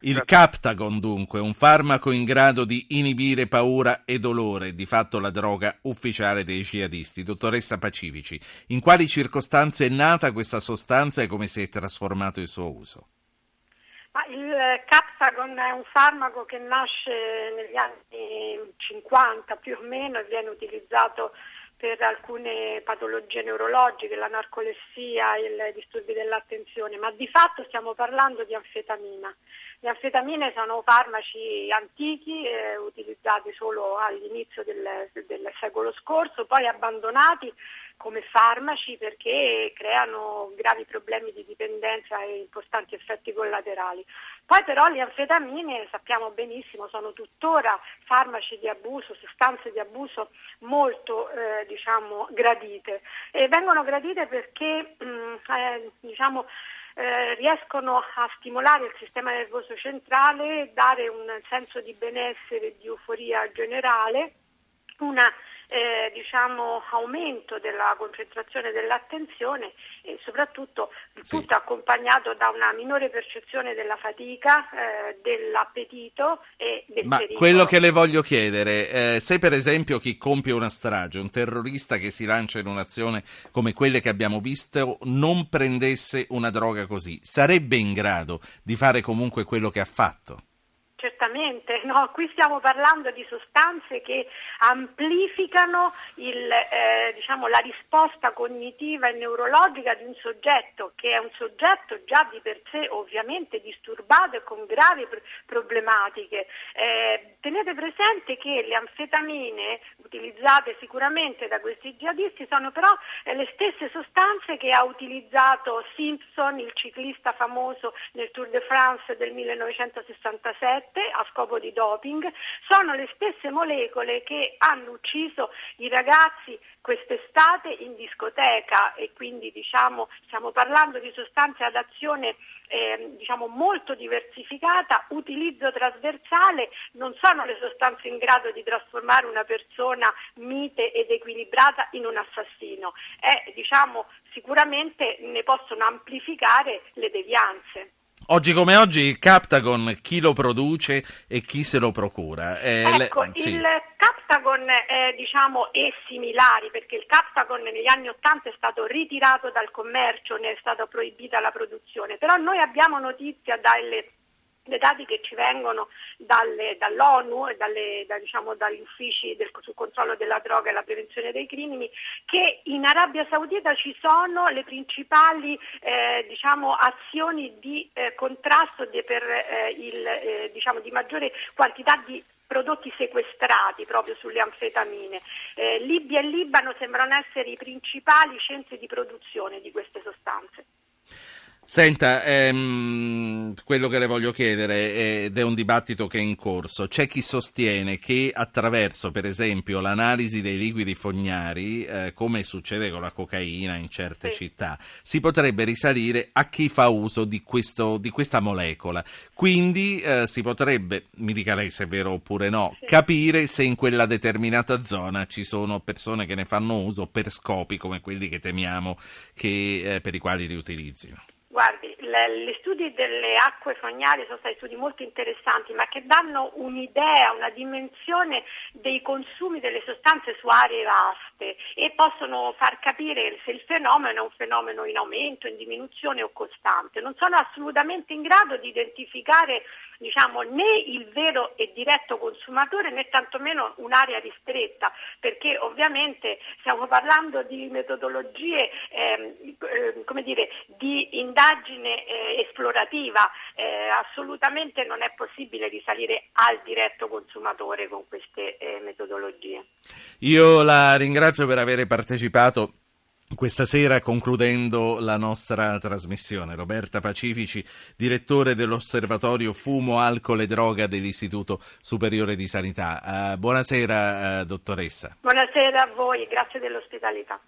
Il Captagon, dunque, un farmaco in grado di inibire paura e dolore, di fatto la droga ufficiale dei jihadisti. Dottoressa Pacifici, in quali circostanze è nata questa sostanza e come si è trasformato il suo uso? Il Captagon è un farmaco che nasce negli anni 50 più o meno e viene utilizzato per alcune patologie neurologiche, la narcolessia, i disturbi dell'attenzione, ma di fatto stiamo parlando di anfetamina. Le anfetamine sono farmaci antichi, eh, utilizzati solo all'inizio del, del secolo scorso, poi abbandonati come farmaci perché creano gravi problemi di dipendenza e importanti effetti collaterali. Poi però le anfetamine sappiamo benissimo sono tuttora farmaci di abuso, sostanze di abuso molto eh, diciamo, gradite e vengono gradite perché mh, mm, eh, diciamo, eh, riescono a stimolare il sistema nervoso centrale, dare un senso di benessere e di euforia generale, una eh, diciamo, aumento della concentrazione dell'attenzione e soprattutto sì. tutto accompagnato da una minore percezione della fatica, eh, dell'appetito e del Ma pericolo. quello che le voglio chiedere, eh, se per esempio chi compie una strage, un terrorista che si lancia in un'azione come quelle che abbiamo visto, non prendesse una droga così, sarebbe in grado di fare comunque quello che ha fatto? Certamente, no, qui stiamo parlando di sostanze che amplificano il, eh, diciamo, la risposta cognitiva e neurologica di un soggetto che è un soggetto già di per sé ovviamente disturbato e con gravi pr- problematiche. Eh, tenete presente che le anfetamine utilizzate sicuramente da questi jihadisti sono però eh, le stesse sostanze che ha utilizzato Simpson, il ciclista famoso nel Tour de France del 1967 a scopo di doping. Sono le stesse molecole che hanno ucciso i ragazzi quest'estate in discoteca e quindi diciamo, stiamo parlando di sostanze ad azione eh, diciamo, molto diversificata, utilizzo trasversale, non sono le sostanze in grado di trasformare una persona mite ed equilibrata in un assassino, eh, diciamo, sicuramente ne possono amplificare le devianze. Oggi come oggi il Captagon chi lo produce e chi se lo procura? Eh, ecco, le... sì. il Captagon è, diciamo, è similare perché il Captagon negli anni Ottanta è stato ritirato dal commercio, ne è stata proibita la produzione, però noi abbiamo notizia dalle dai dati che ci vengono dalle, dall'ONU e dalle, da, diciamo, dagli uffici del, sul controllo della droga e la prevenzione dei crimini, che in Arabia Saudita ci sono le principali eh, diciamo, azioni di eh, contrasto di, per, eh, il, eh, diciamo, di maggiore quantità di prodotti sequestrati proprio sulle anfetamine. Eh, Libia e Libano sembrano essere i principali centri di produzione di queste sostanze. Senta, ehm, quello che le voglio chiedere, ed è un dibattito che è in corso, c'è chi sostiene che attraverso, per esempio, l'analisi dei liquidi fognari, eh, come succede con la cocaina in certe sì. città, si potrebbe risalire a chi fa uso di, questo, di questa molecola. Quindi eh, si potrebbe, mi dica lei se è vero oppure no, sì. capire se in quella determinata zona ci sono persone che ne fanno uso per scopi come quelli che temiamo che, eh, per i quali li utilizzino. Guardi, le, gli studi delle acque fognari sono stati studi molto interessanti, ma che danno un'idea, una dimensione dei consumi delle sostanze su aree vaste e possono far capire se il fenomeno è un fenomeno in aumento, in diminuzione o costante. Non sono assolutamente in grado di identificare diciamo, né il vero e diretto consumatore né tantomeno un'area ristretta, perché ovviamente stiamo parlando di metodologie ehm, eh, dire, di indagine eh, esplorativa, eh, assolutamente non è possibile risalire al diretto consumatore con queste eh, metodologie. Io la ringrazio per aver partecipato questa sera, concludendo la nostra trasmissione, Roberta Pacifici, direttore dell'Osservatorio Fumo, Alcol e Droga dell'Istituto Superiore di Sanità. Uh, buonasera, uh, dottoressa. Buonasera a voi, grazie dell'ospitalità.